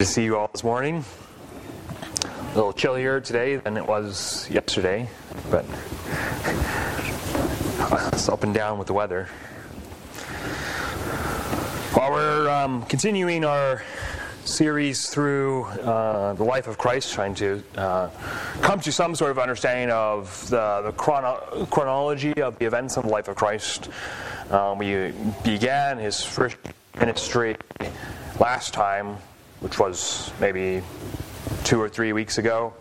to see you all this morning. A little chillier today than it was yesterday, but it's up and down with the weather. While we're um, continuing our series through uh, the life of Christ, trying to uh, come to some sort of understanding of the, the chrono- chronology of the events of the life of Christ, um, we began his first ministry last time which was maybe two or three weeks ago.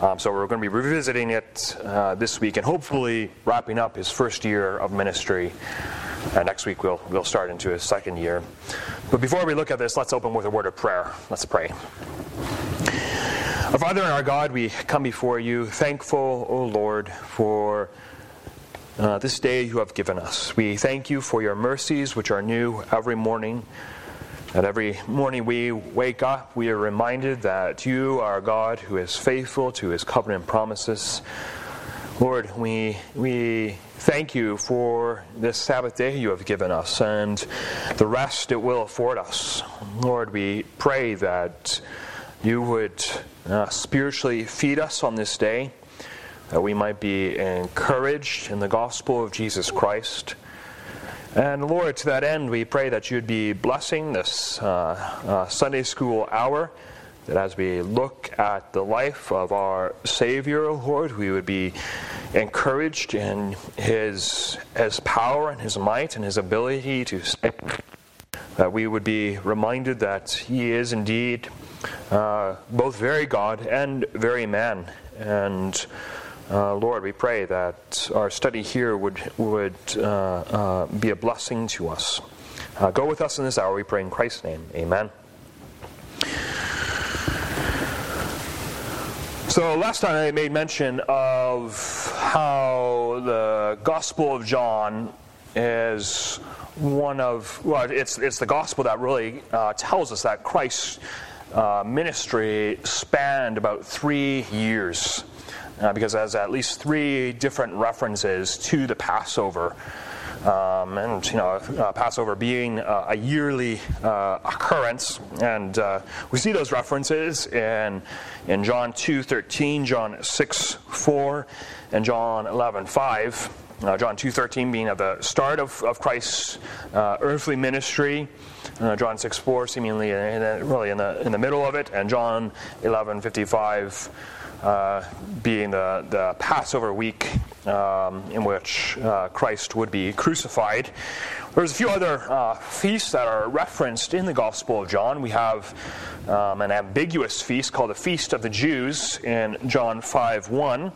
Um, so we're going to be revisiting it uh, this week and hopefully wrapping up his first year of ministry. Uh, next week we'll, we'll start into his second year. But before we look at this, let's open with a word of prayer. Let's pray. Our Father and our God, we come before you thankful, O Lord, for uh, this day you have given us. We thank you for your mercies, which are new every morning. That every morning we wake up, we are reminded that you are God who is faithful to his covenant promises. Lord, we, we thank you for this Sabbath day you have given us and the rest it will afford us. Lord, we pray that you would uh, spiritually feed us on this day, that we might be encouraged in the gospel of Jesus Christ and Lord, to that end, we pray that you'd be blessing this uh, uh, Sunday school hour, that as we look at the life of our Savior, Lord, we would be encouraged in his, his power and his might and his ability to save. That we would be reminded that he is indeed uh, both very God and very man. And uh, Lord, we pray that our study here would, would uh, uh, be a blessing to us. Uh, go with us in this hour, we pray in Christ's name. Amen. So, last time I made mention of how the Gospel of John is one of, well, it's, it's the Gospel that really uh, tells us that Christ's uh, ministry spanned about three years uh, because has at least three different references to the Passover. Um, and you know, uh, Passover being uh, a yearly uh, occurrence, and uh, we see those references in in John two thirteen, John six four, and John eleven five. Uh, John two thirteen being at the start of, of Christ's uh, earthly ministry, John six four seemingly in, in, really in the in the middle of it, and John eleven fifty five uh, being the, the Passover week um, in which uh, Christ would be crucified. There's a few other uh, feasts that are referenced in the Gospel of John. We have um, an ambiguous feast called the Feast of the Jews in John 5 1.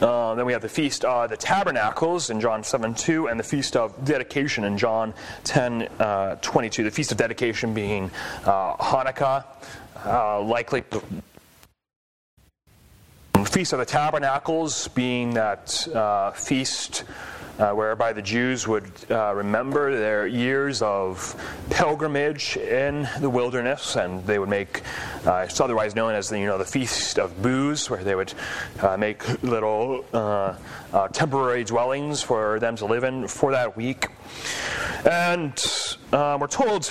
Uh, then we have the Feast of the Tabernacles in John 7 2, and the Feast of Dedication in John 10 uh, 22. The Feast of Dedication being uh, Hanukkah, uh, likely Feast of the Tabernacles being that uh, feast uh, whereby the Jews would uh, remember their years of pilgrimage in the wilderness, and they would make uh, it's otherwise known as the you know the feast of booths, where they would uh, make little uh, uh, temporary dwellings for them to live in for that week. And we're told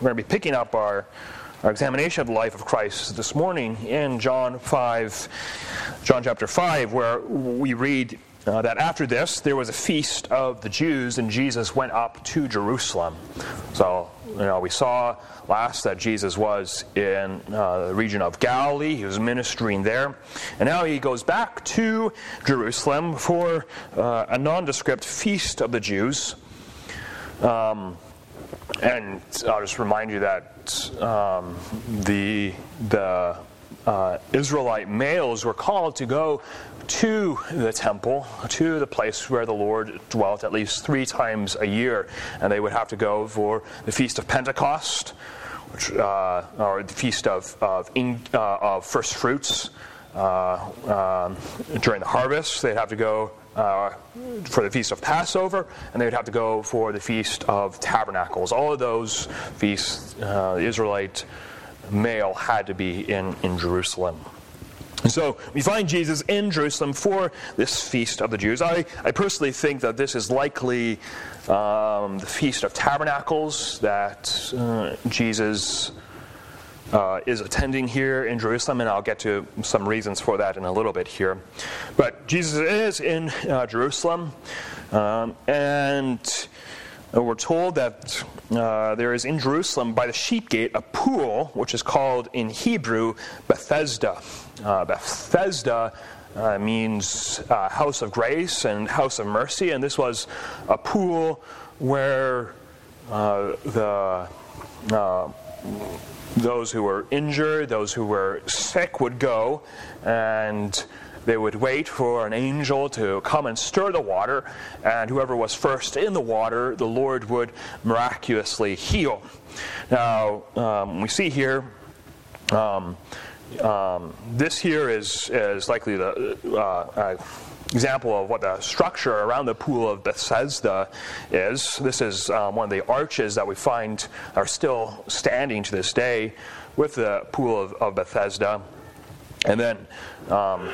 we're going to be picking up our our examination of the life of Christ this morning in John 5, John chapter 5, where we read uh, that after this there was a feast of the Jews and Jesus went up to Jerusalem. So, you know, we saw last that Jesus was in uh, the region of Galilee, he was ministering there, and now he goes back to Jerusalem for uh, a nondescript feast of the Jews. Um, and I'll just remind you that um, the the uh, Israelite males were called to go to the temple, to the place where the Lord dwelt at least three times a year, and they would have to go for the feast of Pentecost, which uh, or the feast of of, in, uh, of first fruits. Uh, um, during the harvest, they'd have to go uh, for the feast of Passover, and they would have to go for the feast of Tabernacles. All of those feasts, uh, the Israelite male had to be in, in Jerusalem. And so we find Jesus in Jerusalem for this feast of the Jews. I, I personally think that this is likely um, the Feast of Tabernacles that uh, Jesus uh, is attending here in Jerusalem, and I'll get to some reasons for that in a little bit here. But Jesus is in uh, Jerusalem, um, and we're told that uh, there is in Jerusalem by the sheep gate a pool, which is called in Hebrew Bethesda. Uh, Bethesda uh, means uh, house of grace and house of mercy, and this was a pool where uh, the uh, those who were injured, those who were sick would go, and they would wait for an angel to come and stir the water, and whoever was first in the water, the Lord would miraculously heal. Now, um, we see here. Um, um, this here is, is likely the uh, uh, example of what the structure around the pool of Bethesda is. This is um, one of the arches that we find are still standing to this day with the pool of, of Bethesda. And then um,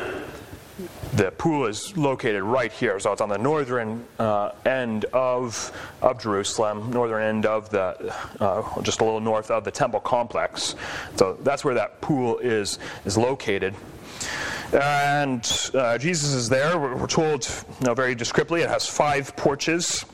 the pool is located right here, so it's on the northern uh, end of, of Jerusalem, northern end of the, uh, just a little north of the temple complex. So that's where that pool is, is located. And uh, Jesus is there. We're told you know, very descriptively it has five porches.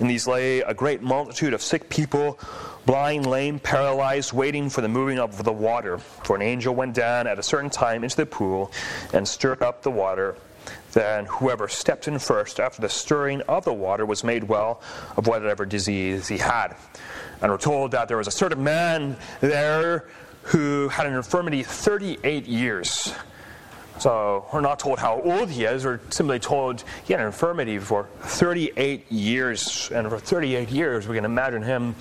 In these lay a great multitude of sick people blind, lame, paralyzed, waiting for the moving of the water. For an angel went down at a certain time into the pool and stirred up the water. Then whoever stepped in first after the stirring of the water was made well of whatever disease he had. And we're told that there was a certain man there who had an infirmity 38 years. So we're not told how old he is, we're simply told he had an infirmity for 38 years. And for 38 years, we can imagine him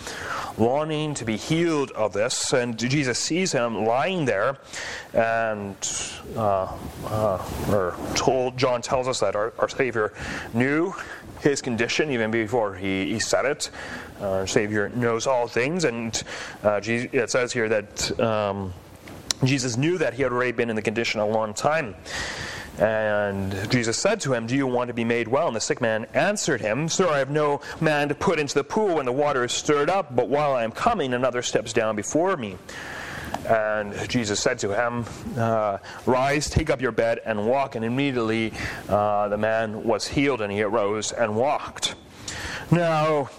longing to be healed of this. And Jesus sees him lying there, and uh, uh, we're told, John tells us that our, our Savior knew his condition even before he, he said it. Uh, our Savior knows all things, and uh, Jesus, it says here that. Um, Jesus knew that he had already been in the condition a long time. And Jesus said to him, Do you want to be made well? And the sick man answered him, Sir, I have no man to put into the pool when the water is stirred up, but while I am coming, another steps down before me. And Jesus said to him, uh, Rise, take up your bed, and walk. And immediately uh, the man was healed, and he arose and walked. Now,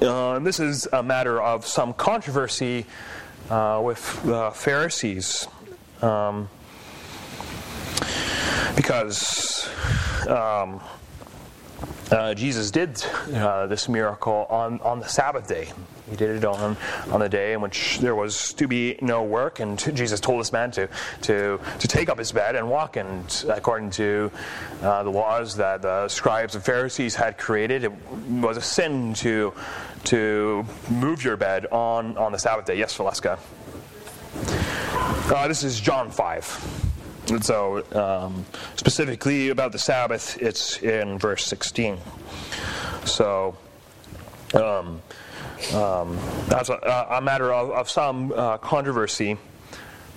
uh, this is a matter of some controversy uh, with the Pharisees. Um, because um, uh, Jesus did uh, this miracle on, on the Sabbath day. He did it on, on the day in which there was to be no work, and Jesus told this man to, to, to take up his bed and walk. And according to uh, the laws that the scribes and Pharisees had created, it was a sin to, to move your bed on, on the Sabbath day. Yes, Valeska. Uh, this is John 5. And so, um, specifically about the Sabbath, it's in verse 16. So, um, um, that's a, a, matter of, of some uh, controversy,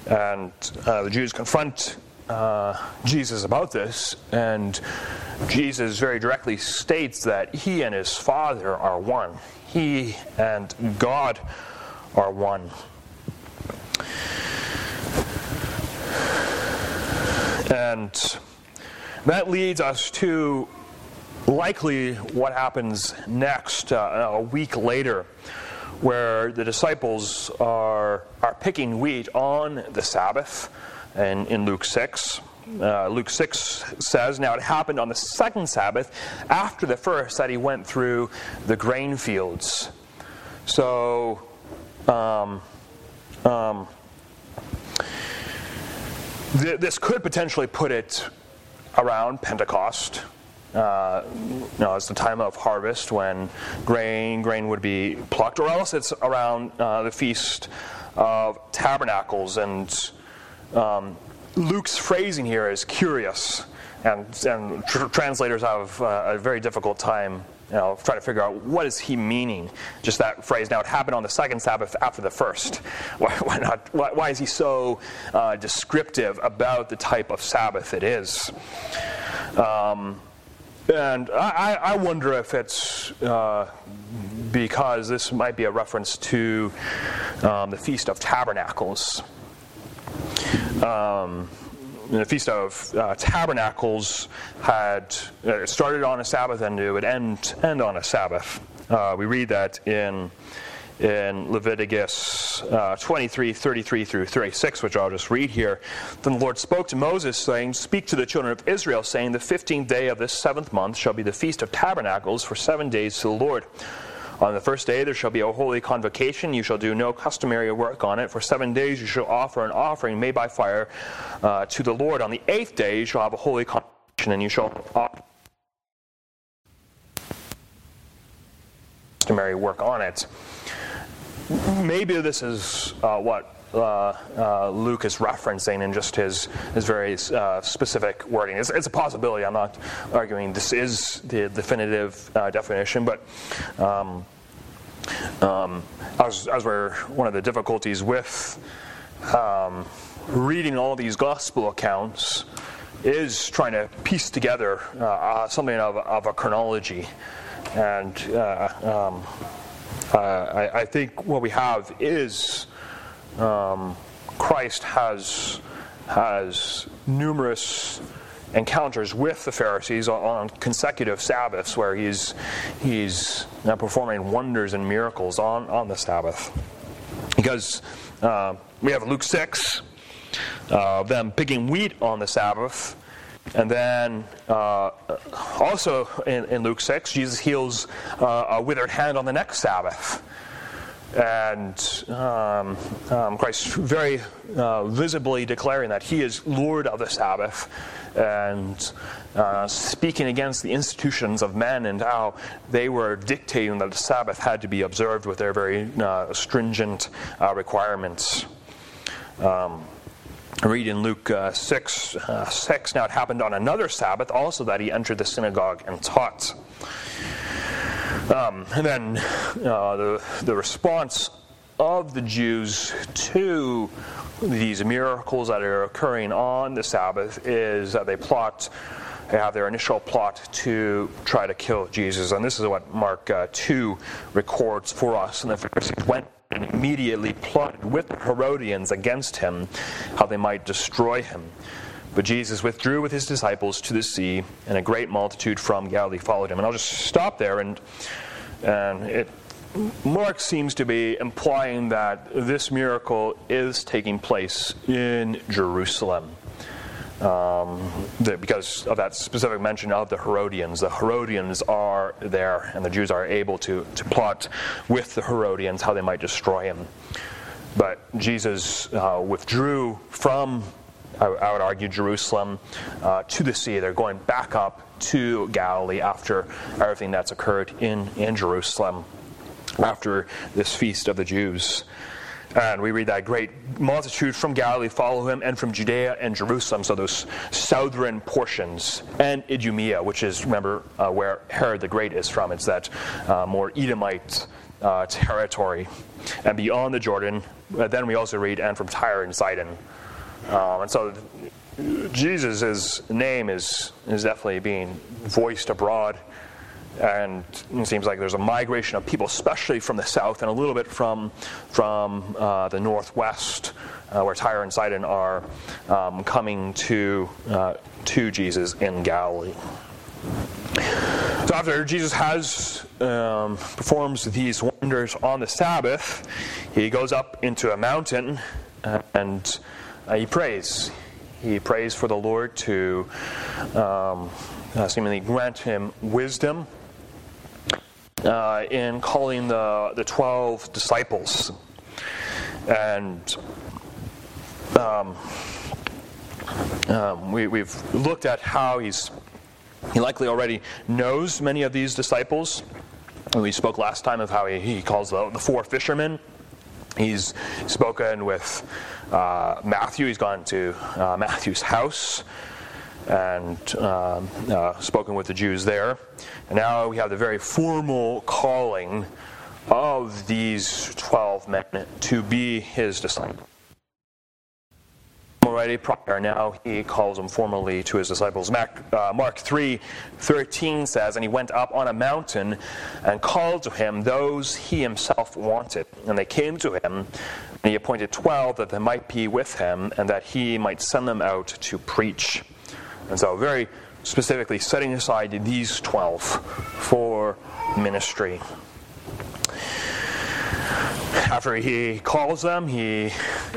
and uh, the Jews confront uh, Jesus about this, and Jesus very directly states that he and his Father are one. He and God are one. And that leads us to likely what happens next uh, a week later, where the disciples are, are picking wheat on the Sabbath and in Luke 6. Uh, Luke 6 says, Now it happened on the second Sabbath after the first that he went through the grain fields. So, um, um, th- this could potentially put it around Pentecost. Uh, you know, it's the time of harvest when grain grain would be plucked, or else it's around uh, the feast of tabernacles. And um, Luke's phrasing here is curious, and, and tr- translators have uh, a very difficult time you know, try to figure out what is he meaning. Just that phrase. Now, it happened on the second Sabbath after the first. Why, why not? Why, why, is he so uh, descriptive about the type of Sabbath it is? Um, and I, I, wonder if it's uh, because this might be a reference to um, the Feast of Tabernacles. Um, the Feast of uh, Tabernacles had uh, started on a Sabbath and it would end, end on a Sabbath. Uh, we read that in in Leviticus uh, 23, 33 through 36, which I'll just read here. Then the Lord spoke to Moses, saying, Speak to the children of Israel, saying, The fifteenth day of this seventh month shall be the Feast of Tabernacles for seven days to the Lord. On the first day there shall be a holy convocation. You shall do no customary work on it. For seven days you shall offer an offering made by fire uh, to the Lord. On the eighth day you shall have a holy convocation, and you shall offer customary work on it. Maybe this is uh, what uh, uh, Luke is referencing in just his, his very uh, specific wording. It's, it's, a possibility. I'm not arguing this is the definitive uh, definition, but um, um, as, as we're one of the difficulties with um, reading all these gospel accounts is trying to piece together uh, uh, something of, of, a chronology. And um, I, I, think what we have is um, Christ has has numerous encounters with the Pharisees on consecutive Sabbaths where he's he's performing wonders and miracles on, on the Sabbath. Because uh, we have Luke 6, uh, them picking wheat on the Sabbath. And then uh, also in, in, Luke 6, Jesus heals uh, a withered hand on the next Sabbath and um, um, Christ very uh, visibly declaring that He is Lord of the Sabbath and uh, speaking against the institutions of men and how they were dictating that the Sabbath had to be observed with their very uh, stringent uh, requirements. Um, read in Luke uh, 6, uh, 6, now it happened on another Sabbath also that he entered the synagogue and taught. Um, and then uh, the, the response of the Jews to these miracles that are occurring on the Sabbath is that they plot, they have their initial plot to try to kill Jesus. And this is what Mark uh, 2 records for us. And the Pharisees went and immediately plotted with the Herodians against him, how they might destroy him. But Jesus withdrew with his disciples to the sea, and a great multitude from Galilee followed him. And I'll just stop there, and, and it, Mark seems to be implying that this miracle is taking place in Jerusalem. Um, the, because of that specific mention of the Herodians. The Herodians are there, and the Jews are able to, to plot with the Herodians how they might destroy him. But Jesus uh, withdrew from I, I would argue, Jerusalem uh, to the sea. They're going back up to Galilee after everything that's occurred in, in Jerusalem after this feast of the Jews. And we read that great multitude from Galilee follow him, and from Judea and Jerusalem, so those southern portions, and Idumea, which is, remember, uh, where Herod the Great is from. It's that uh, more Edomite uh, territory. And beyond the Jordan, uh, then we also read, and from Tyre and Sidon. Um, and so Jesus' name is, is definitely being voiced abroad. And it seems like there's a migration of people, especially from the south and a little bit from, from uh, the northwest, uh, where Tyre and Sidon are um, coming to, uh, to Jesus in Galilee. So after Jesus has um, performs these wonders on the Sabbath, he goes up into a mountain and uh, he prays. He prays for the Lord to um, uh, seemingly grant him wisdom uh, in calling the, the 12 disciples. And um, um, we, have looked at how he's he likely already knows many of these disciples. We spoke last time of how he, he calls the, the four fishermen. He's spoken with uh, Matthew. He's gone to uh, Matthew's house and um, uh, spoken with the Jews there. And now we have the very formal calling of these 12 men to be his disciples. Already prior. Now he calls them formally to his disciples. Mark, uh, Mark 3 13 says, And he went up on a mountain and called to him those he himself wanted. And they came to him, and he appointed 12 that they might be with him, and that he might send them out to preach. And so, very specifically, setting aside these 12 for ministry after he calls them, he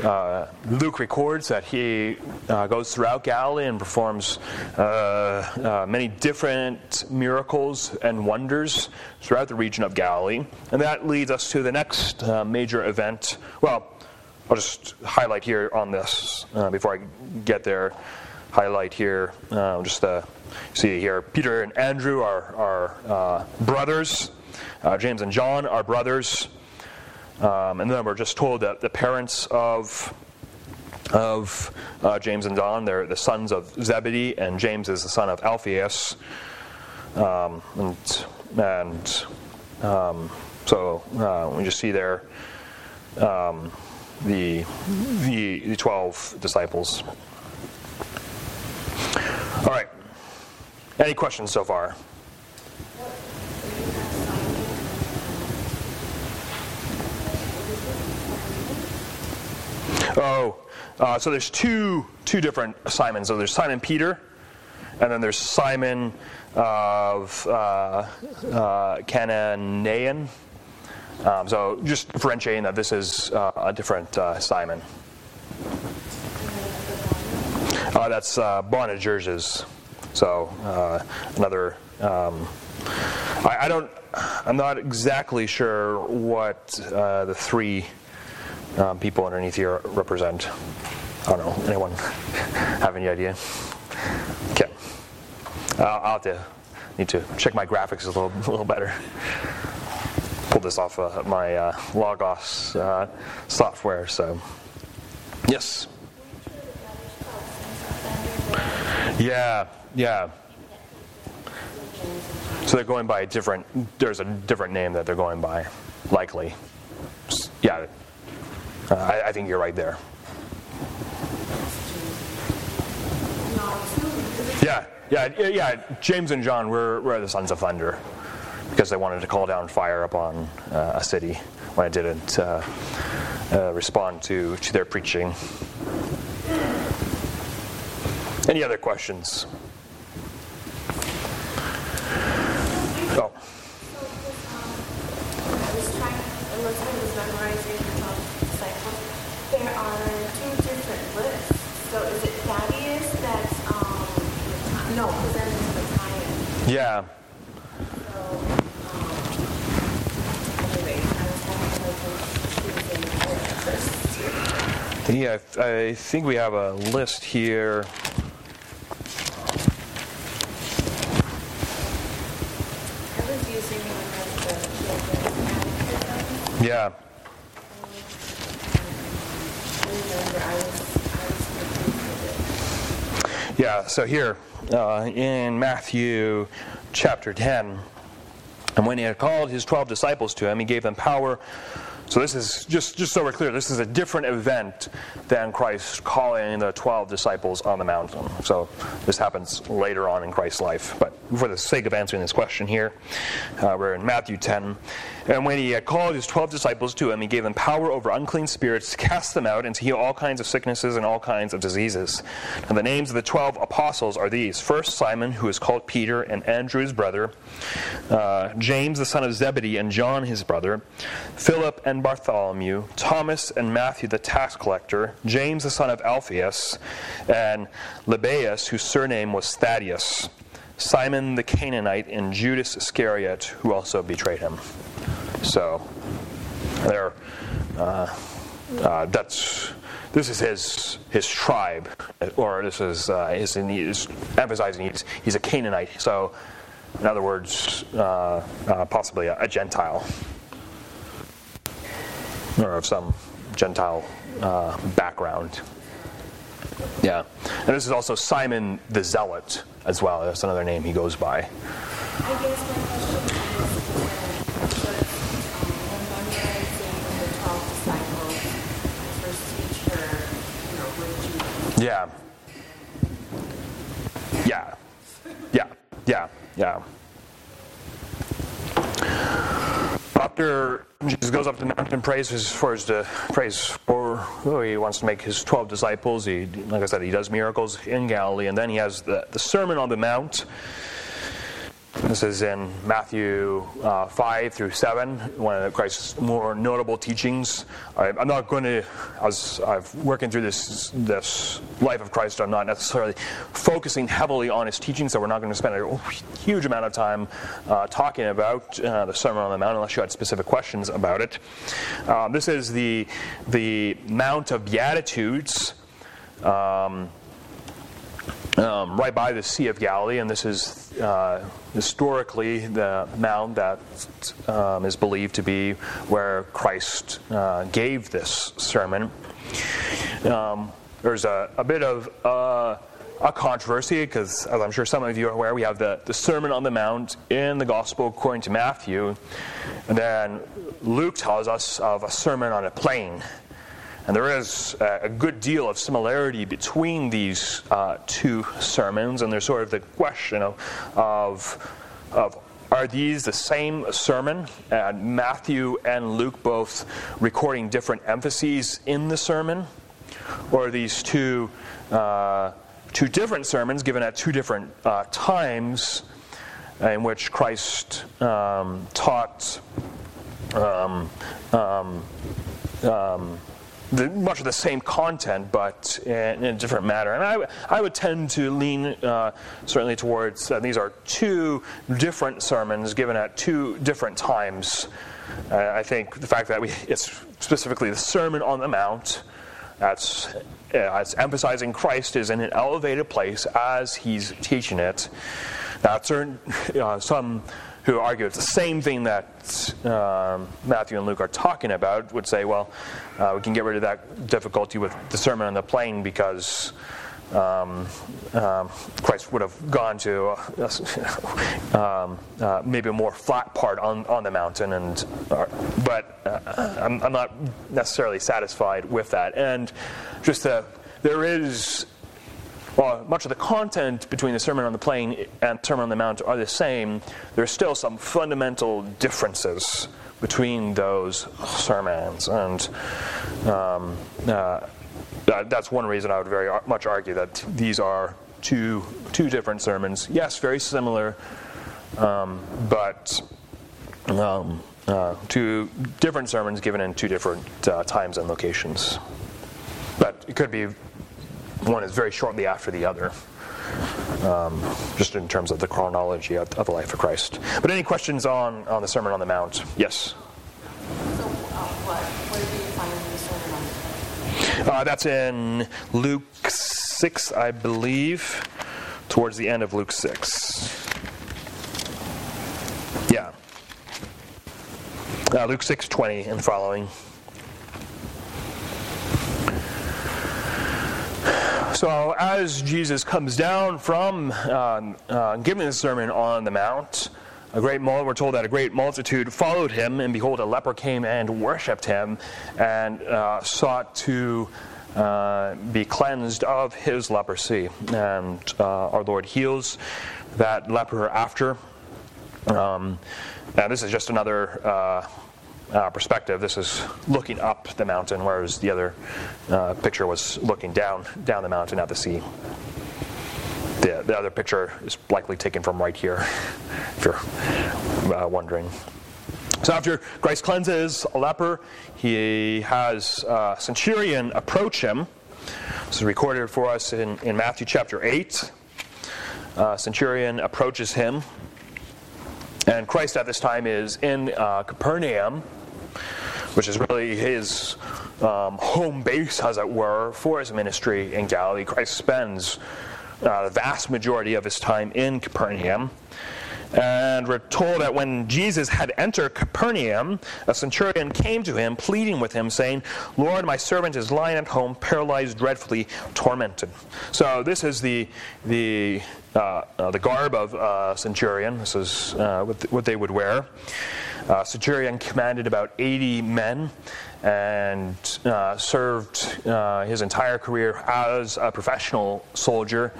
uh, Luke records that he uh, goes throughout Galilee and performs uh, uh, many different miracles and wonders throughout the region of Galilee, and that leads us to the next uh, major event. Well, I'll just highlight here on this uh, before I get there. Highlight here, just see here. Peter and Andrew are, are brothers. James and John are brothers. Um, and then we're just told that the parents of of uh, James and John, they're the sons of Zebedee, and James is the son of Alphaeus. Um, and and um, so uh, we just see there um, the, the the twelve disciples. All right. Any questions so far? Oh, uh, so there's two two different Simons. So there's Simon Peter, and then there's Simon of uh, uh, Canaan. Um, so just differentiating that this is uh, a different uh, Simon. Uh, that's uh, Boanerges. So another. Um, I, I, don't. I'm not exactly sure what the three um, people underneath here represent. I don't know. Anyone have any idea? Okay. Uh, I'll have to need to check my graphics a little, a little better. Pull this off uh, my uh, Logos uh, software. So, yes. Yeah, yeah. So they're going by a different. There's a different name that they're going by, likely. Yeah, uh, I, I think you're right there. Yeah, yeah, yeah. James and John were, were the sons of thunder because they wanted to call down fire upon uh, a city when it didn't uh, uh, respond to, to their preaching. Any other questions? Oh. Yeah. Yeah, I think we have a list here. Yeah. Yeah, so here, uh, in Matthew chapter 10. And when he had called his 12 disciples to him, he gave them power so this is just just so we're clear. This is a different event than Christ calling the twelve disciples on the mountain. So this happens later on in Christ's life. But for the sake of answering this question here, uh, we're in Matthew 10. And when he had called his twelve disciples to him, he gave them power over unclean spirits to cast them out and to heal all kinds of sicknesses and all kinds of diseases. And the names of the twelve apostles are these: first Simon, who is called Peter, and Andrew his brother, uh, James the son of Zebedee, and John his brother, Philip and Bartholomew, Thomas and Matthew the tax collector, James the son of Alphaeus, and Lebbaeus, whose surname was Thaddeus, Simon the Canaanite, and Judas Iscariot, who also betrayed him. So, there, uh, uh, that's this is his his tribe, or this is uh, his, he's emphasizing he's, he's a Canaanite. So, in other words, uh, uh, possibly a, a Gentile or of some Gentile uh, background. Yeah. And this is also Simon the Zealot as well. That's another name he goes by. Yeah. Yeah. Yeah. Yeah. Yeah. After Jesus goes up the mountain prays for his to prays for oh, he wants to make his twelve disciples. He, like I said, he does miracles in Galilee, and then he has the, the Sermon on the Mount this is in Matthew uh, 5 through 7, one of Christ's more notable teachings. I, am not going to, as I'm working through this, this life of Christ, I'm not necessarily focusing heavily on his teachings, so we're not going to spend a huge amount of time uh, talking about uh, the Sermon on the Mount unless you had specific questions about it. Um, this is the, the Mount of Beatitudes. Um, um, right by the Sea of Galilee, and this is uh, historically the mound that um, is believed to be where Christ uh, gave this sermon. Um, there's a, a, bit of uh, a controversy because, as I'm sure some of you are aware, we have the, the Sermon on the Mount in the Gospel according to Matthew, and then Luke tells us of a sermon on a plain. And there is a good deal of similarity between these uh, two sermons, and there's sort of the question of, of, of are these the same sermon? And Matthew and Luke both recording different emphases in the sermon? Or are these two, uh, two different sermons given at two different uh, times in which Christ um, taught um, um, um the, much of the same content, but in, in a different manner. And I, I would tend to lean uh, certainly towards uh, these are two different sermons given at two different times. Uh, I think the fact that we, it's specifically the Sermon on the Mount, that's uh, emphasizing Christ is in an elevated place as he's teaching it. Now, certain, uh, some who argue it's the same thing that um, Matthew and Luke are talking about would say, well, uh, we can get rid of that difficulty with the Sermon on the Plain because um, um, Christ would have gone to uh, um, uh, maybe a more flat part on, on the mountain, and uh, but uh, I'm, I'm, not necessarily satisfied with that. And just there is while much of the content between the Sermon on the Plain and Sermon on the Mount are the same, there are still some fundamental differences between those sermons. And um, uh, that's one reason I would very much argue that these are two, two different sermons. Yes, very similar, um, but um, uh, two different sermons given in two different uh, times and locations. But it could be one is very shortly after the other, um, just in terms of the chronology of, of, the life of Christ. But any questions on, on the Sermon on the Mount? Yes? So, uh, what, where do you find the Sermon on the Mount? Uh, that's in Luke 6, I believe, towards the end of Luke 6. Yeah. Uh, Luke 6, 20 and following. So, as Jesus comes down from um, uh, giving the Sermon on the Mount, a great we're told that a great multitude followed him, and behold, a leper came and worshipped him and uh, sought to uh, be cleansed of his leprosy. And uh, our Lord heals that leper after. Um, now, this is just another uh, uh, perspective, this is looking up the mountain, whereas the other uh, picture was looking down down the mountain at the sea. The, the other picture is likely taken from right here, if you're uh, wondering. So after Christ cleanses a leper, he has a centurion approach him. This is recorded for us in, in Matthew chapter 8. centurion approaches him and Christ at this time is in uh, Capernaum, which is really his um, home base, as it were, for his ministry in Galilee. Christ spends uh, the vast majority of his time in Capernaum. And we're told that when Jesus had entered Capernaum, a centurion came to him, pleading with him, saying, Lord, my servant is lying at home, paralyzed, dreadfully tormented. So this is the, the, the garb of uh, centurion. This is uh, what, what they would wear. Uh, Centurion commanded about 80 men and uh, served uh, his entire career as a professional soldier.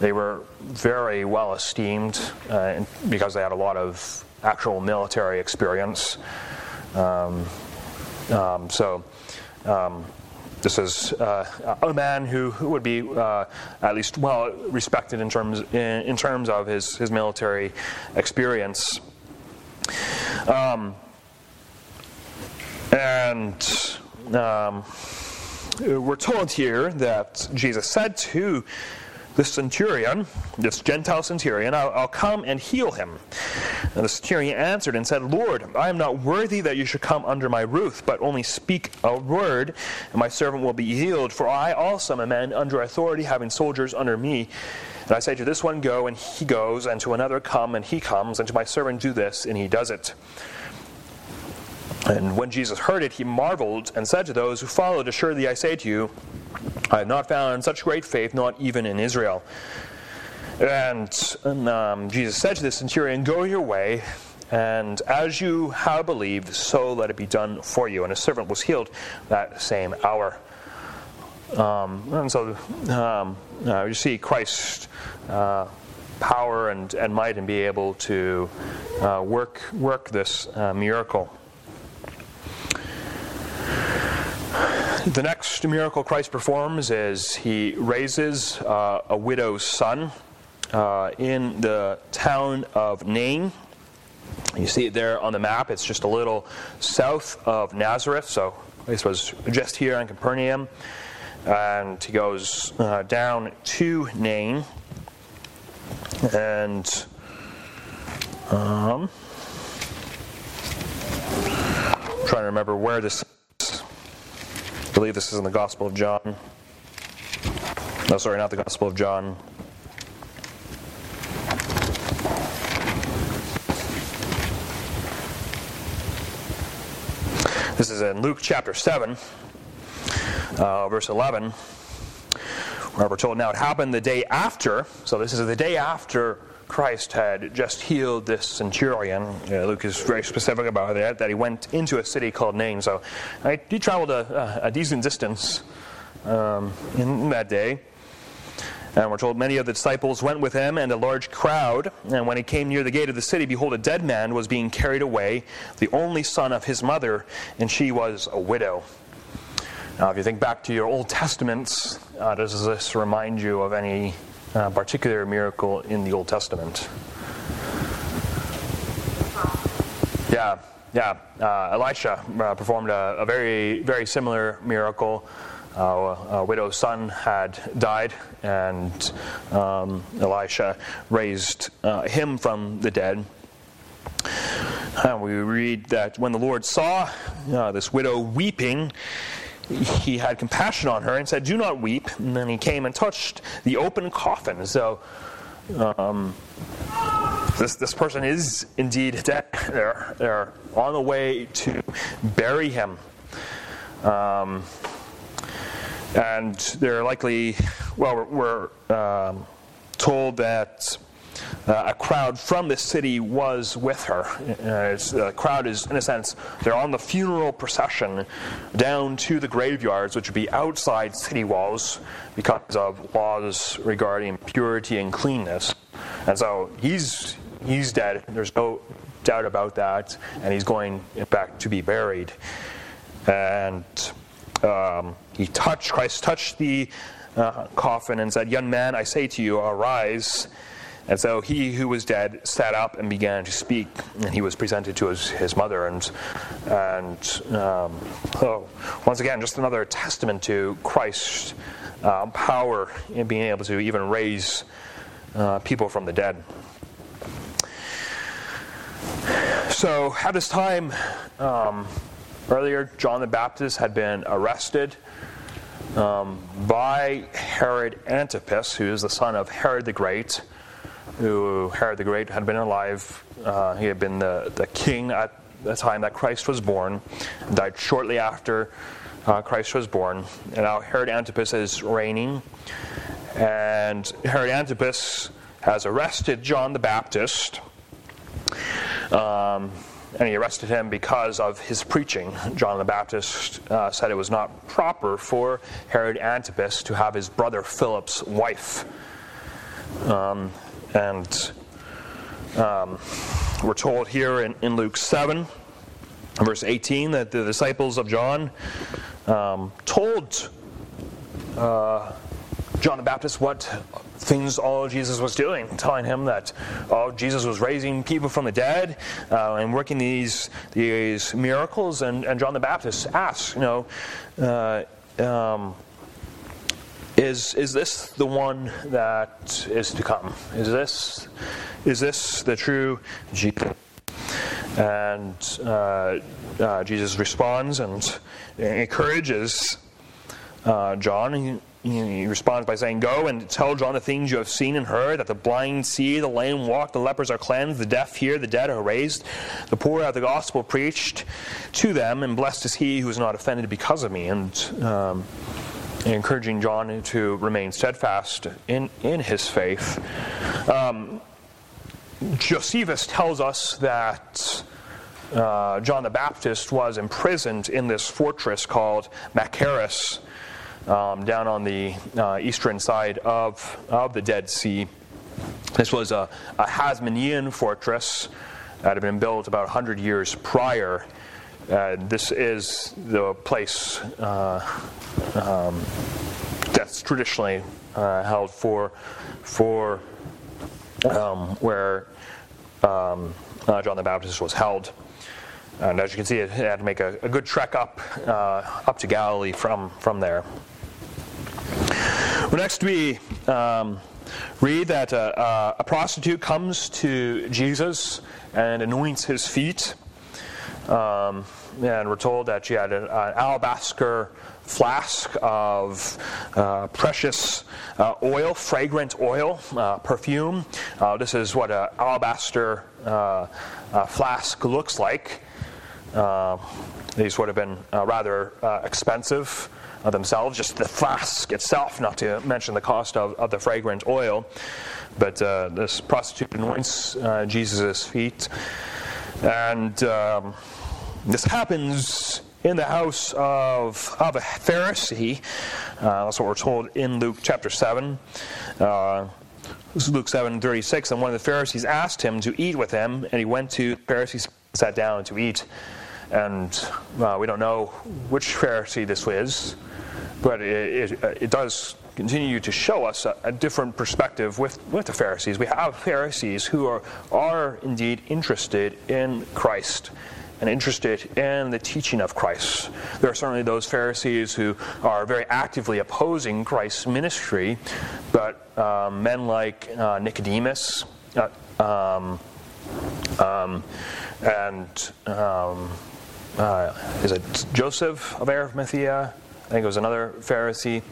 They were very well esteemed uh, because they had a lot of actual military experience. Um, um, so, um, this is uh, a man who, who would be uh, at least well respected in terms in, in terms of his, his military experience. Um, and um, we're told here that Jesus said to the centurion, this Gentile centurion, I'll, I'll, come and heal him. And the centurion answered and said, Lord, I am not worthy that you should come under my roof, but only speak a word, and my servant will be healed. For I also am a man under authority, having soldiers under me. And I say to this one, Go, and he goes, and to another, Come, and he comes, and to my servant, Do this, and he does it. And when Jesus heard it, he marveled and said to those who followed, Assuredly I say to you, I have not found such great faith, not even in Israel. And, and um, Jesus said to the centurion, Go your way, and as you have believed, so let it be done for you. And his servant was healed that same hour. Um, and so um, uh, you see Christ's uh, power and, and might and be able to uh, work, work this uh, miracle. The next miracle Christ performs is he raises uh, a widow's son uh, in the town of Nain. You see it there on the map. It's just a little south of Nazareth, so this was just here in Capernaum. And he goes uh, down to Nain. And um, trying to remember where this I believe this is in the Gospel of John. No, sorry, not the Gospel of John. This is in Luke chapter 7, uh, verse 11, where we're told now it happened the day after, so this is the day after Christ had just healed this centurion. Uh, Luke is very specific about that, that he went into a city called Nain. So he traveled a, a decent distance um, in that day. And we're told many of the disciples went with him and a large crowd. And when he came near the gate of the city, behold, a dead man was being carried away, the only son of his mother, and she was a widow. Now, if you think back to your Old Testaments, uh, does this remind you of any uh, particular miracle in the Old Testament. Yeah, yeah. Uh, Elisha uh, performed a, a, very, very similar miracle. Uh, a widow's son had died, and um, Elisha raised uh, him from the dead. And we read that when the Lord saw uh, this widow weeping, he had compassion on her and said, Do not weep. And then he came and touched the open coffin. So um, this, this person is indeed dead. They're, they're on the way to bury him. Um, and they're likely, well, we're, we're um, told that uh, a crowd from the city was with her. Uh, the crowd is, in a sense, they're on the funeral procession down to the graveyards, which would be outside city walls because of laws regarding purity and cleanness. And so he's he's dead. There's no doubt about that, and he's going back to be buried. And um, he touched Christ touched the uh, coffin and said, "Young man, I say to you, arise." And so he who was dead sat up and began to speak, and he was presented to his, his mother. And, and um, oh, once again, just another testament to Christ's uh, power in being able to even raise uh, people from the dead. So at this time, um, earlier, John the Baptist had been arrested. Um, by Herod Antipas, who is the son of Herod the Great, who Herod the Great had been alive. Uh, he had been the, the king at the time that Christ was born, died shortly after uh, Christ was born. And now Herod Antipas is reigning. And Herod Antipas has arrested John the Baptist. Um, and he arrested him because of his preaching. John the Baptist uh, said it was not proper for Herod Antipas to have his brother Philip's wife. Um, and um, we're told here in, in, Luke 7, verse 18, that the disciples of John um, told uh, John the Baptist what things all Jesus was doing, telling him that oh, Jesus was raising people from the dead uh, and working these these miracles. And, and John the Baptist asks, you know, uh, um, is is this the one that is to come? Is this is this the true Jesus? And uh, uh Jesus responds and encourages uh, John he responds by saying, Go and tell John the things you have seen and heard, that the blind see, the lame walk, the lepers are cleansed, the deaf hear, the dead are raised, the poor have the gospel preached to them, and blessed is he who is not offended because of me. And um, encouraging John to remain steadfast in, in his faith. Um, Josephus tells us that uh, John the Baptist was imprisoned in this fortress called Machaerus um, down on the uh, eastern side of, of the Dead Sea. This was a, a Hasmonean fortress that had been built about 100 years prior. Uh, this is the place uh, um, that's traditionally uh, held for, for um, where um, uh, John the Baptist was held. And as you can see, it had to make a, a good trek up, uh, up to Galilee from, from there. Well, next we um, read that a prostitute comes to Jesus and anoints his feet. Um, and we're told that she had an, an alabaster flask of uh, precious uh, oil, fragrant oil, uh, perfume. Uh, this is what an alabaster uh, flask looks like. these would have been rather expensive themselves, just the flask itself, not to mention the cost of, of the fragrant oil. But uh, this prostitute anoints uh, Jesus' feet. And um, this happens in the house of, of a Pharisee. Uh, that's what we're told in Luke chapter 7. Uh, Luke 7 36. And one of the Pharisees asked him to eat with him, and he went to the Pharisees, sat down to eat. And uh, we don't know which Pharisee this is but it, it, it does continue to show us a, a, different perspective with, with the Pharisees. We have Pharisees who are, are indeed interested in Christ and interested in the teaching of Christ. There are certainly those Pharisees who are very actively opposing Christ's ministry, but um, men like uh, Nicodemus uh, um, um, and um, uh, is it Joseph of Arimathea? I think it was another Pharisee.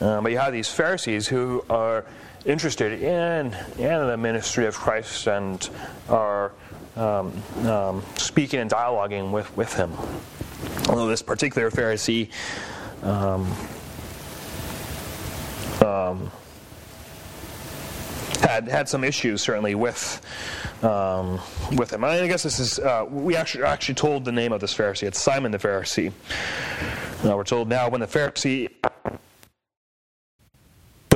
Uh, but you have these Pharisees who are interested in, in the ministry of Christ and are um, um, speaking and dialoguing with, with him. Although this particular Pharisee um, um had had some issues certainly with um, with him. I guess this is uh, we actually actually told the name of this Pharisee. It's Simon the Pharisee. Uh, we're told now when the Pharisee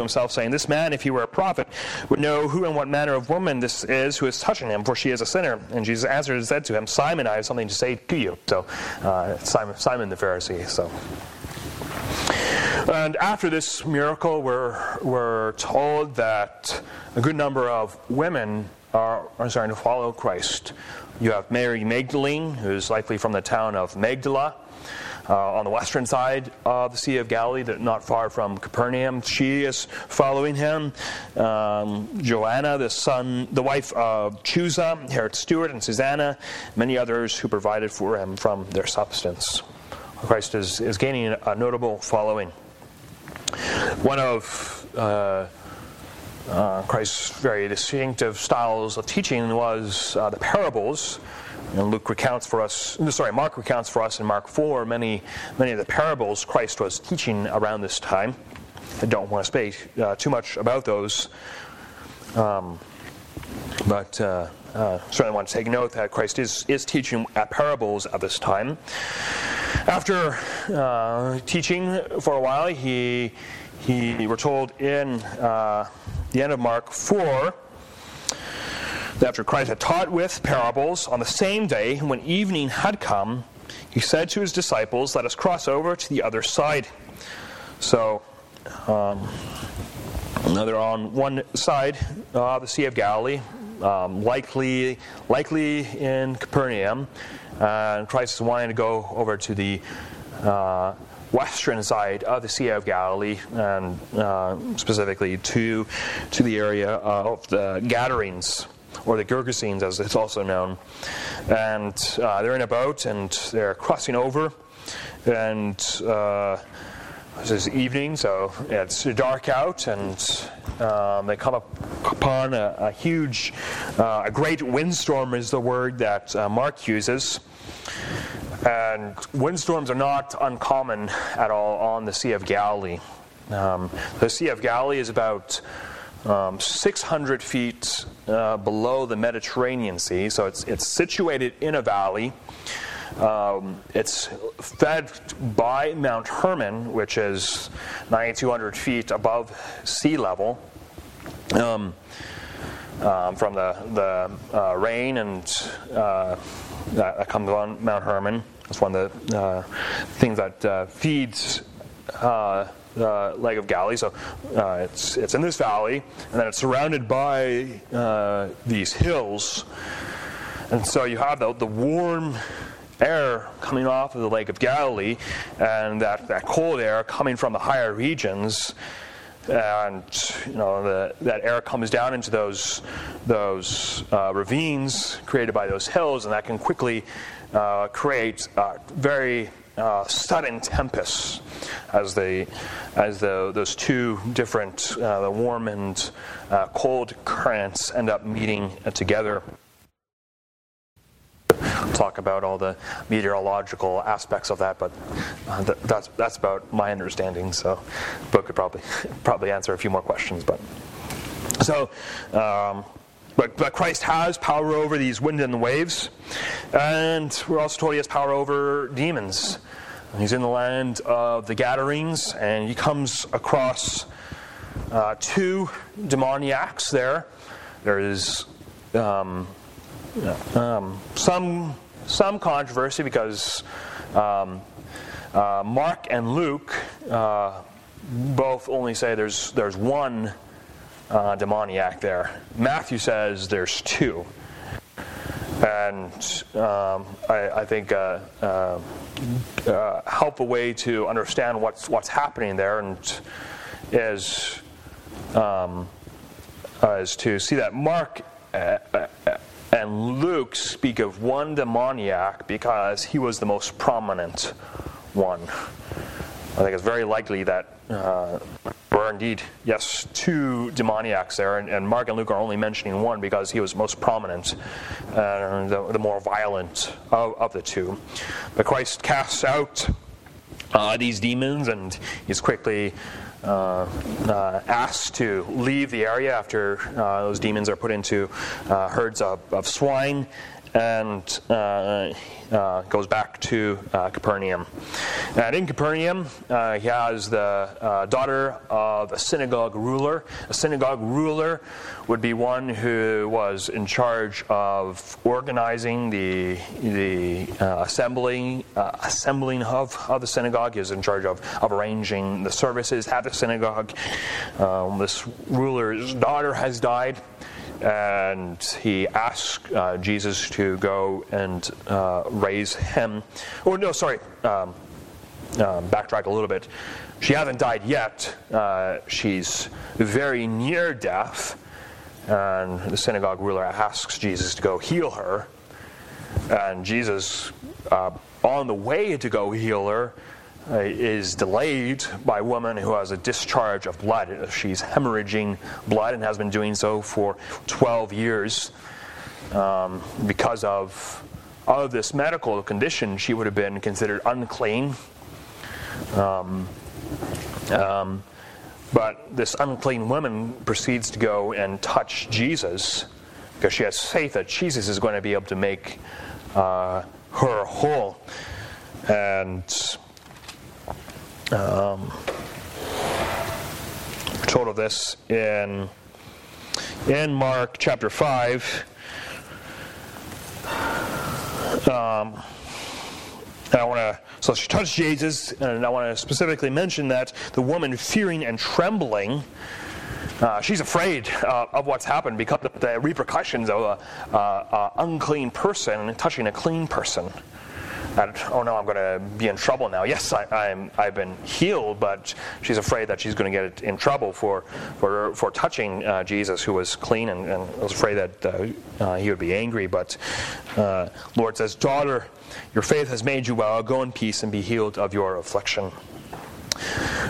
himself, saying, This man, if he were a prophet, would know who and what manner of woman this is who is touching him, for she is a sinner. And Jesus answered and said to him, Simon, I have something to say to you. So, uh, Simon, Simon the Pharisee. So. And after this miracle, we're, we're told that a good number of women are, are starting to follow Christ. You have Mary Magdalene, who's likely from the town of Magdala uh, on the western side of the Sea of Galilee, not far from Capernaum. She is following him. Um, Joanna, the son, the wife of Chuza, Herod steward, and Susanna, many others who provided for him from their substance. Christ is, is gaining a notable following. One of uh, uh, Christ's very distinctive styles of teaching was uh, the parables and Luke recounts for us, sorry, Mark recounts for us in Mark 4 many, many of the parables Christ was teaching around this time. I don't want to speak uh, too much about those. Um, But uh, uh, certainly want to take note that Christ is, is teaching parables at this time. After uh, teaching for a while, he, he we're told in uh, the end of Mark 4 that after Christ had taught with parables on the same day when evening had come, he said to his disciples, Let us cross over to the other side. So, um, they're on one side of the Sea of Galilee, um, likely, likely in Capernaum. and Christ is wanting to go over to the uh, western side of the Sea of Galilee, and uh, specifically to, to the area of the Gadarenes or the Gergesenes as it's also known. And uh, they're in a boat and they're crossing over. And uh, this is evening, so it's dark out, and um, they come up upon a, a huge, uh, a great windstorm is the word that uh, Mark uses. And windstorms are not uncommon at all on the Sea of Galilee. Um, the Sea of Galilee is about um, 600 feet uh, below the Mediterranean Sea, so it's, it's situated in a valley. Um, it's fed by Mount Hermon, which is 9,200 feet above sea level. Um, um, from the, the uh, rain and uh, that, comes on Mount Hermon. It's one of the uh, things that uh, feeds uh, Lake of Galilee. So uh, it's, it's in this valley, and then it's surrounded by uh, these hills. And so you have the, the warm air coming off of the Lake of Galilee, and that, that cold air coming from the higher regions. And you know the, that air comes down into those those uh, ravines created by those hills, and that can quickly uh, create very uh, sudden tempests as they as the, those two different uh, the warm and uh, cold currents end up meeting together. Talk about all the meteorological aspects of that but uh, th- that's that's about my understanding so book could probably probably answer a few more questions but. So um, but, but Christ has power over these wind and waves. And we're also told he has power over demons. He's in the land of the Gadarenes, and he comes across uh, two demoniacs there. There is um, um, some, some controversy because um, uh, Mark and Luke uh, both only say there's, there's one uh, demoniac there. Matthew says there's two. And um, I, I, think uh, uh, uh, helpful way to understand what's what's happening there, and is um, is to see that Mark uh, uh, and Luke speak of one demoniac because he was the most prominent one. I think it's very likely that uh, are indeed, yes, two demoniacs there, and, and, Mark and Luke are only mentioning one because he was most prominent, uh, the, the, more violent of, of, the two. But Christ casts out uh, these demons, and he's quickly uh, uh, asked to leave the area after uh, those demons are put into uh, herds of, of swine and uh, uh, goes back to uh, Capernaum. And in Capernaum, uh, he has the uh, daughter of a synagogue ruler. A synagogue ruler would be one who was in charge of organizing the, the uh, assembling, assembling of, of the synagogue. He was in charge of, of arranging the services at the synagogue. Um, this ruler's daughter has died and he asks uh, Jesus to go and uh, raise him. Oh, no, sorry, um, um, backtrack a little bit. She hasn't died yet. Uh, she's very near death. And the synagogue ruler asks Jesus to go heal her. And Jesus, uh, on the way to go heal her, uh, is delayed by a woman who has a discharge of blood. She's hemorrhaging blood and has been doing so for 12 years. Um, because of, of this medical condition, she would have been considered unclean. Um, um, but this unclean woman proceeds to go and touch Jesus because she has faith that Jesus is going to be able to make uh, her whole. And um, we're told of this in in Mark chapter five. Um, and I want to, so she touched Jesus, and I want to specifically mention that the woman, fearing and trembling, uh, she's afraid uh, of what's happened because of the repercussions of an unclean person touching a clean person. Oh no, I'm going to be in trouble now. Yes, I, am I've been healed, but she's afraid that she's going to get in trouble for, for, for touching uh, Jesus, who was clean, and, and was afraid that uh, uh, he would be angry. But uh, Lord says, Daughter, your faith has made you well. Go in peace and be healed of your affliction.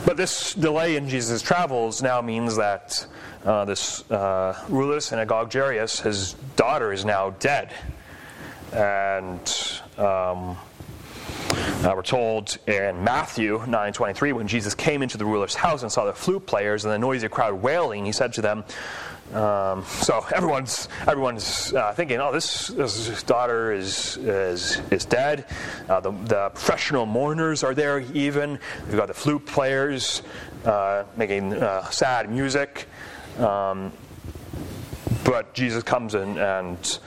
But this delay in Jesus' travels now means that uh, this uh, ruler synagogue Jairus, his daughter, is now dead. And um, uh, we're told in Matthew 9:23 when Jesus came into the ruler's house and saw the flute players and the noisy crowd wailing, he said to them, um, so everyone's everyone's uh, thinking, oh, this, this daughter is is is dead. Uh, the, the, professional mourners are there. Even we've got the flute players uh, making uh, sad music. Um, but Jesus comes in and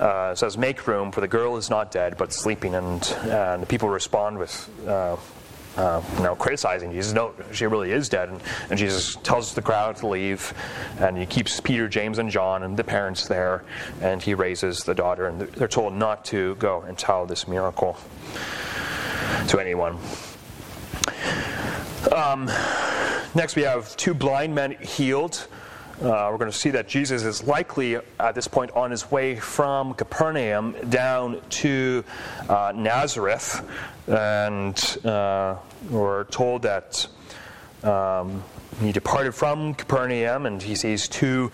uh, says, "Make room, for the girl is not dead, but sleeping." And and the people respond with uh, uh, you know, criticizing Jesus. No, she really is dead. And, and, Jesus tells the crowd to leave, and he keeps Peter, James, and John and the parents there, and he raises the daughter. And they're told not to go and tell this miracle to anyone. Um, next, we have two blind men healed. Uh, we're going to see that Jesus is likely at this point on his way from Capernaum down to uh, Nazareth. And uh, we're told that um, he departed from Capernaum and he sees two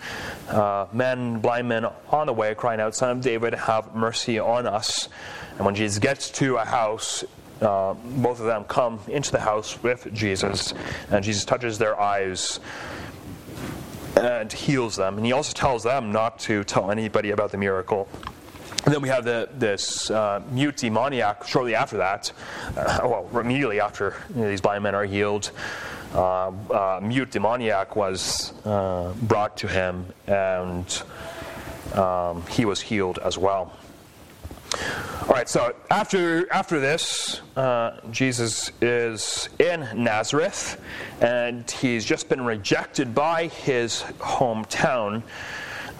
uh, men, blind men, on the way crying out, Son of David, have mercy on us. And when Jesus gets to a house, uh, both of them come into the house with Jesus, and Jesus touches their eyes and heals them. And he also tells them not to tell anybody about the miracle. And then we have the, this uh, mute demoniac shortly after that. Uh, well, immediately after you know, these blind men are healed, uh, uh mute demoniac was uh, brought to him, and um, he was healed as well. All right, so after, after this, uh, Jesus is in Nazareth, and he's just been rejected by his hometown.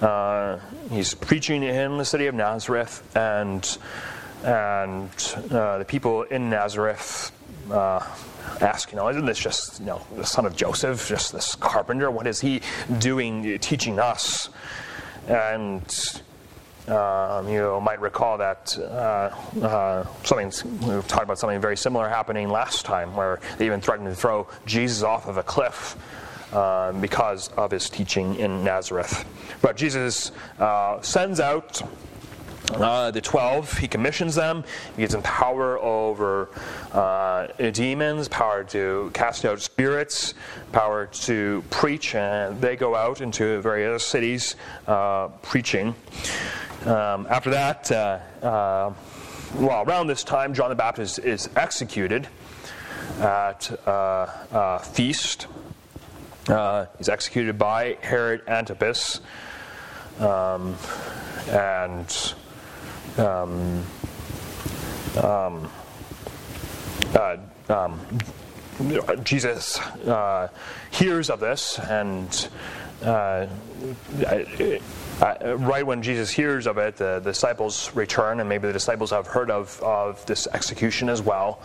Uh, he's preaching in the city of Nazareth, and, and uh, the people in Nazareth uh, ask, you know, isn't this just, you know, the son of Joseph, just this carpenter? What is he doing teaching us? And um, you might recall that uh, uh, something we talked about something very similar happening last time, where they even threatened to throw Jesus off of a cliff uh, because of his teaching in Nazareth. But Jesus uh, sends out uh, the 12, he commissions them. He gives them power over uh, demons, power to cast out spirits, power to preach, and they go out into various cities uh, preaching. Um, after that, uh, uh, well, around this time, John the Baptist is executed at a uh, uh, feast. He's executed by Herod Antipas. Um, and um, um, um Jesus hears of this and uh, right when Jesus hears of it, the, the, disciples return, and maybe the disciples have heard of, of this execution as well.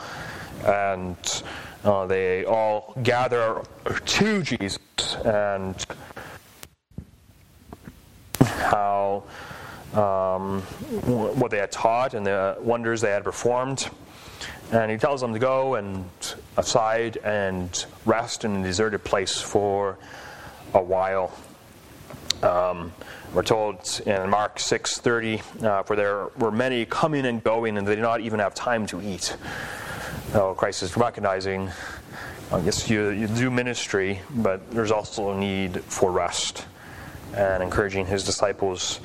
And uh, they all gather to Jesus and how um, what they had taught and the wonders they had performed. And he tells them to go and aside and rest in a deserted place for a while. Um, we're told in Mark 6:30, uh, for there were many coming and going, and they did not even have time to eat. So Christ is recognizing, I guess you, you do ministry, but there's also a need for rest. And encouraging his disciples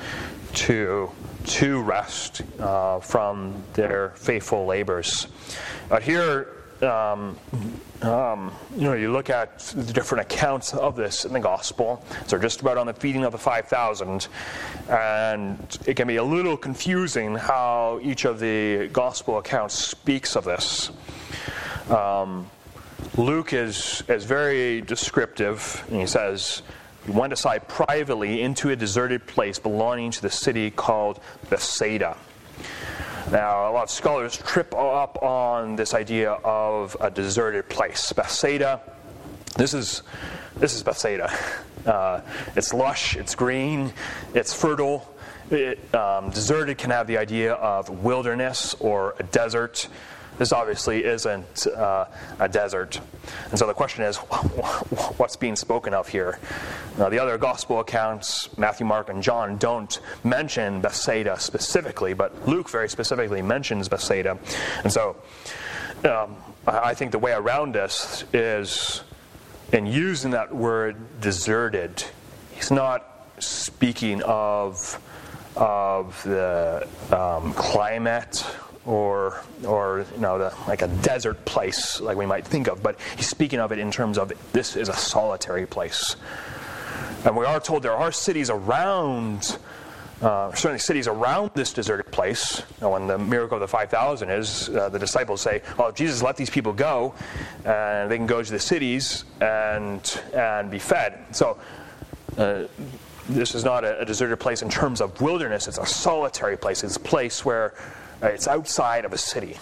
to, to rest uh, from their faithful labors. But here, um, um, you know, you look at the different accounts of this in the gospel. So just about on the feeding of the 5,000, and it can be a little confusing how each of the gospel accounts speaks of this. Um, Luke is, is very descriptive, and he says, he went aside privately into a deserted place belonging to the city called Bethsaida. Now, a lot of scholars trip up on this idea of a deserted place. Bethsaida, this is, this is Bethsaida. Uh, it's lush, it's green, it's fertile. It, um, deserted can have the idea of wilderness or a desert. This obviously isn't uh, a desert. And so the question is what's being spoken of here? Now, the other gospel accounts, Matthew, Mark, and John, don't mention Bethsaida specifically, but Luke very specifically mentions Bethsaida. And so um, I think the way around this is in using that word deserted, he's not speaking of, of the um, climate or or you know the, like a desert place like we might think of but he's speaking of it in terms of this is a solitary place and we are told there are cities around uh, certainly cities around this deserted place. Now, when the miracle of the 5,000 is, uh, the disciples say, "Well, Jesus let these people go, and they can go to the cities and and be fed." So, uh, this is not a, a, deserted place in terms of wilderness. It's a solitary place. It's a place where it's outside of a city.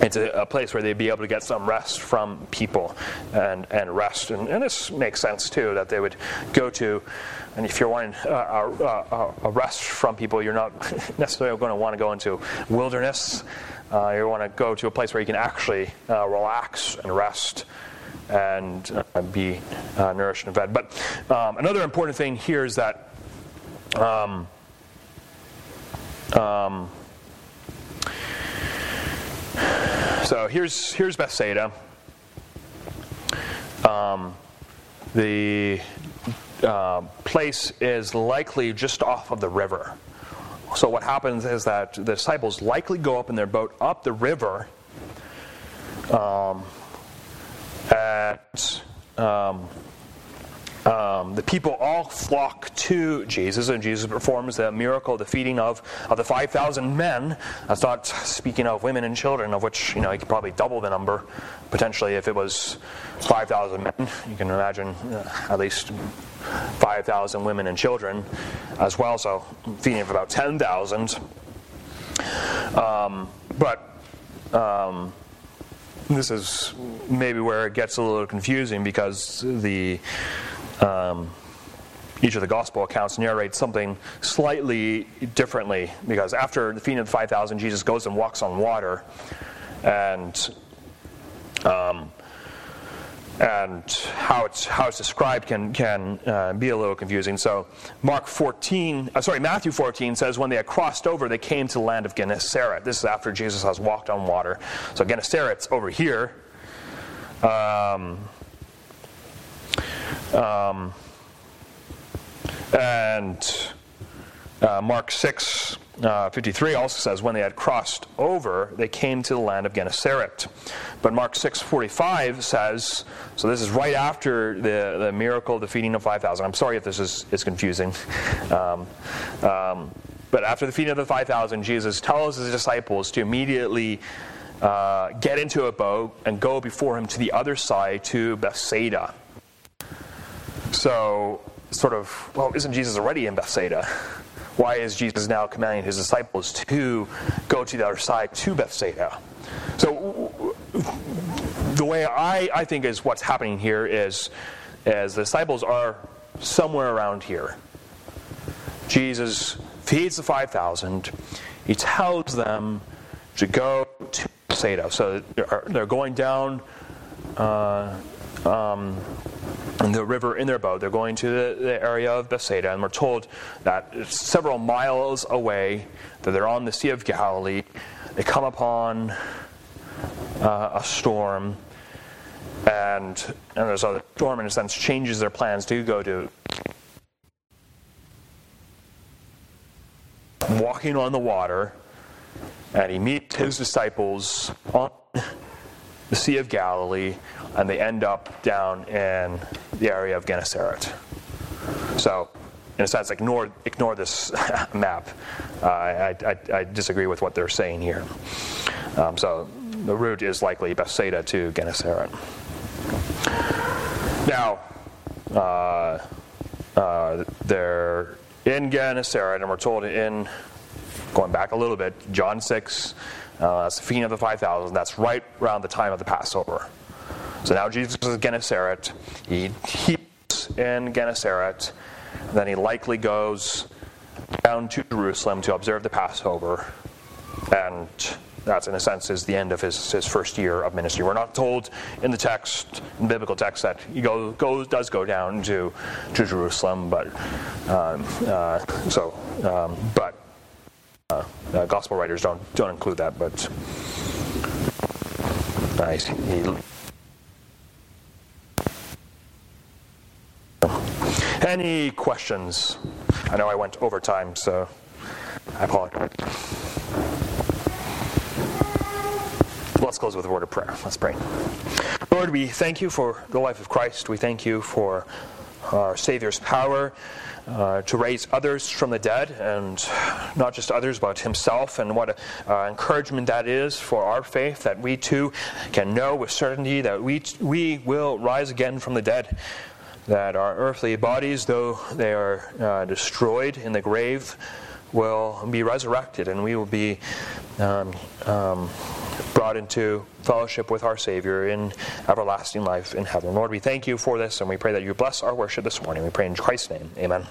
It's a, a, place where they'd be able to get some rest from people and, and rest. And, and this makes sense too, that they would go to, and if you're wanting uh, a, a, rest from people, you're not necessarily going to want to go into wilderness. Uh, you want to go to a place where you can actually uh, relax and rest and uh, be uh, nourished and fed. But um, another important thing here is that. Um, um, so here's here's Bethsaida. Um, the uh, place is likely just off of the river. So what happens is that the disciples likely go up in their boat up the river um, at um, um, the people all flock to Jesus, and Jesus performs the miracle, the feeding of, of the 5,000 men. That's not speaking of women and children, of which, you know, he could probably double the number, potentially, if it was 5,000 men. You can imagine uh, at least 5,000 women and children as well, so feeding of about 10,000. Um, but um, this is maybe where it gets a little confusing because the um, each of the gospel accounts narrate something slightly differently because after the feeding of the 5,000, Jesus goes and walks on water. And um, and how it's how it's described can can uh, be a little confusing. So Mark 14, uh, sorry, Matthew 14 says when they had crossed over, they came to the land of Gennesaret. This is after Jesus has walked on water. So Gennesaret's over here. Um, um, and uh, Mark 6 uh, 53 also says, when they had crossed over, they came to the land of Gennesaret. But Mark 6 45 says, so this is right after the, the miracle of the feeding of 5,000. I'm sorry if this is, is confusing. Um, um, but after the feeding of the 5,000, Jesus tells his disciples to immediately uh, get into a boat and go before him to the other side to Bethsaida. So, sort of, well, isn't Jesus already in Bethsaida? Why is Jesus now commanding his disciples to go to the other side to Bethsaida? So, the way I, I think is what's happening here is as the disciples are somewhere around here. Jesus feeds the 5,000. He tells them to go to Bethsaida. So they're going down uh, um, the river in their boat. They're going to the, the, area of Bethsaida, and we're told that several miles away, that they're on the Sea of Galilee. They come upon uh, a storm, and, and there's a storm, in a sense, changes their plans to go to. Walking on the water, and he meets his disciples on the Sea of Galilee and they end up down in the area of Gennesaret. So, in a sense, ignore, ignore this map. Uh, I, I, I, disagree with what they're saying here. Um, so, the route is likely Bethsaida to Gennesaret. Now, uh, uh, they're in Gennesaret, and we're told in, going back a little bit, John 6, uh, that's the feeding of the 5,000. That's right around the time of the Passover. So now Jesus is Gennesaret. He heaps in Gennesaret. Then he likely goes down to Jerusalem to observe the Passover. And that's, in a sense, is the end of his, his first year of ministry. We're not told in the text, in biblical text, that he goes, goes does go down to, to Jerusalem, but um, uh, so, um, but uh, uh, gospel writers don't don't include that. But uh, he, any questions? I know I went over time, so I apologize. Let's close with a word of prayer. Let's pray. Lord, we thank you for the life of Christ. We thank you for our Savior's power uh, to raise others from the dead, and not just others, but himself, and what uh, encouragement that is for our faith that we too can know with certainty that we, we will rise again from the dead. That our earthly bodies, though they are uh, destroyed in the grave, will be resurrected and we will be um, um, brought into fellowship with our Savior in everlasting life in heaven. Lord, we thank you for this and we pray that you bless our worship this morning. We pray in Christ's name. Amen.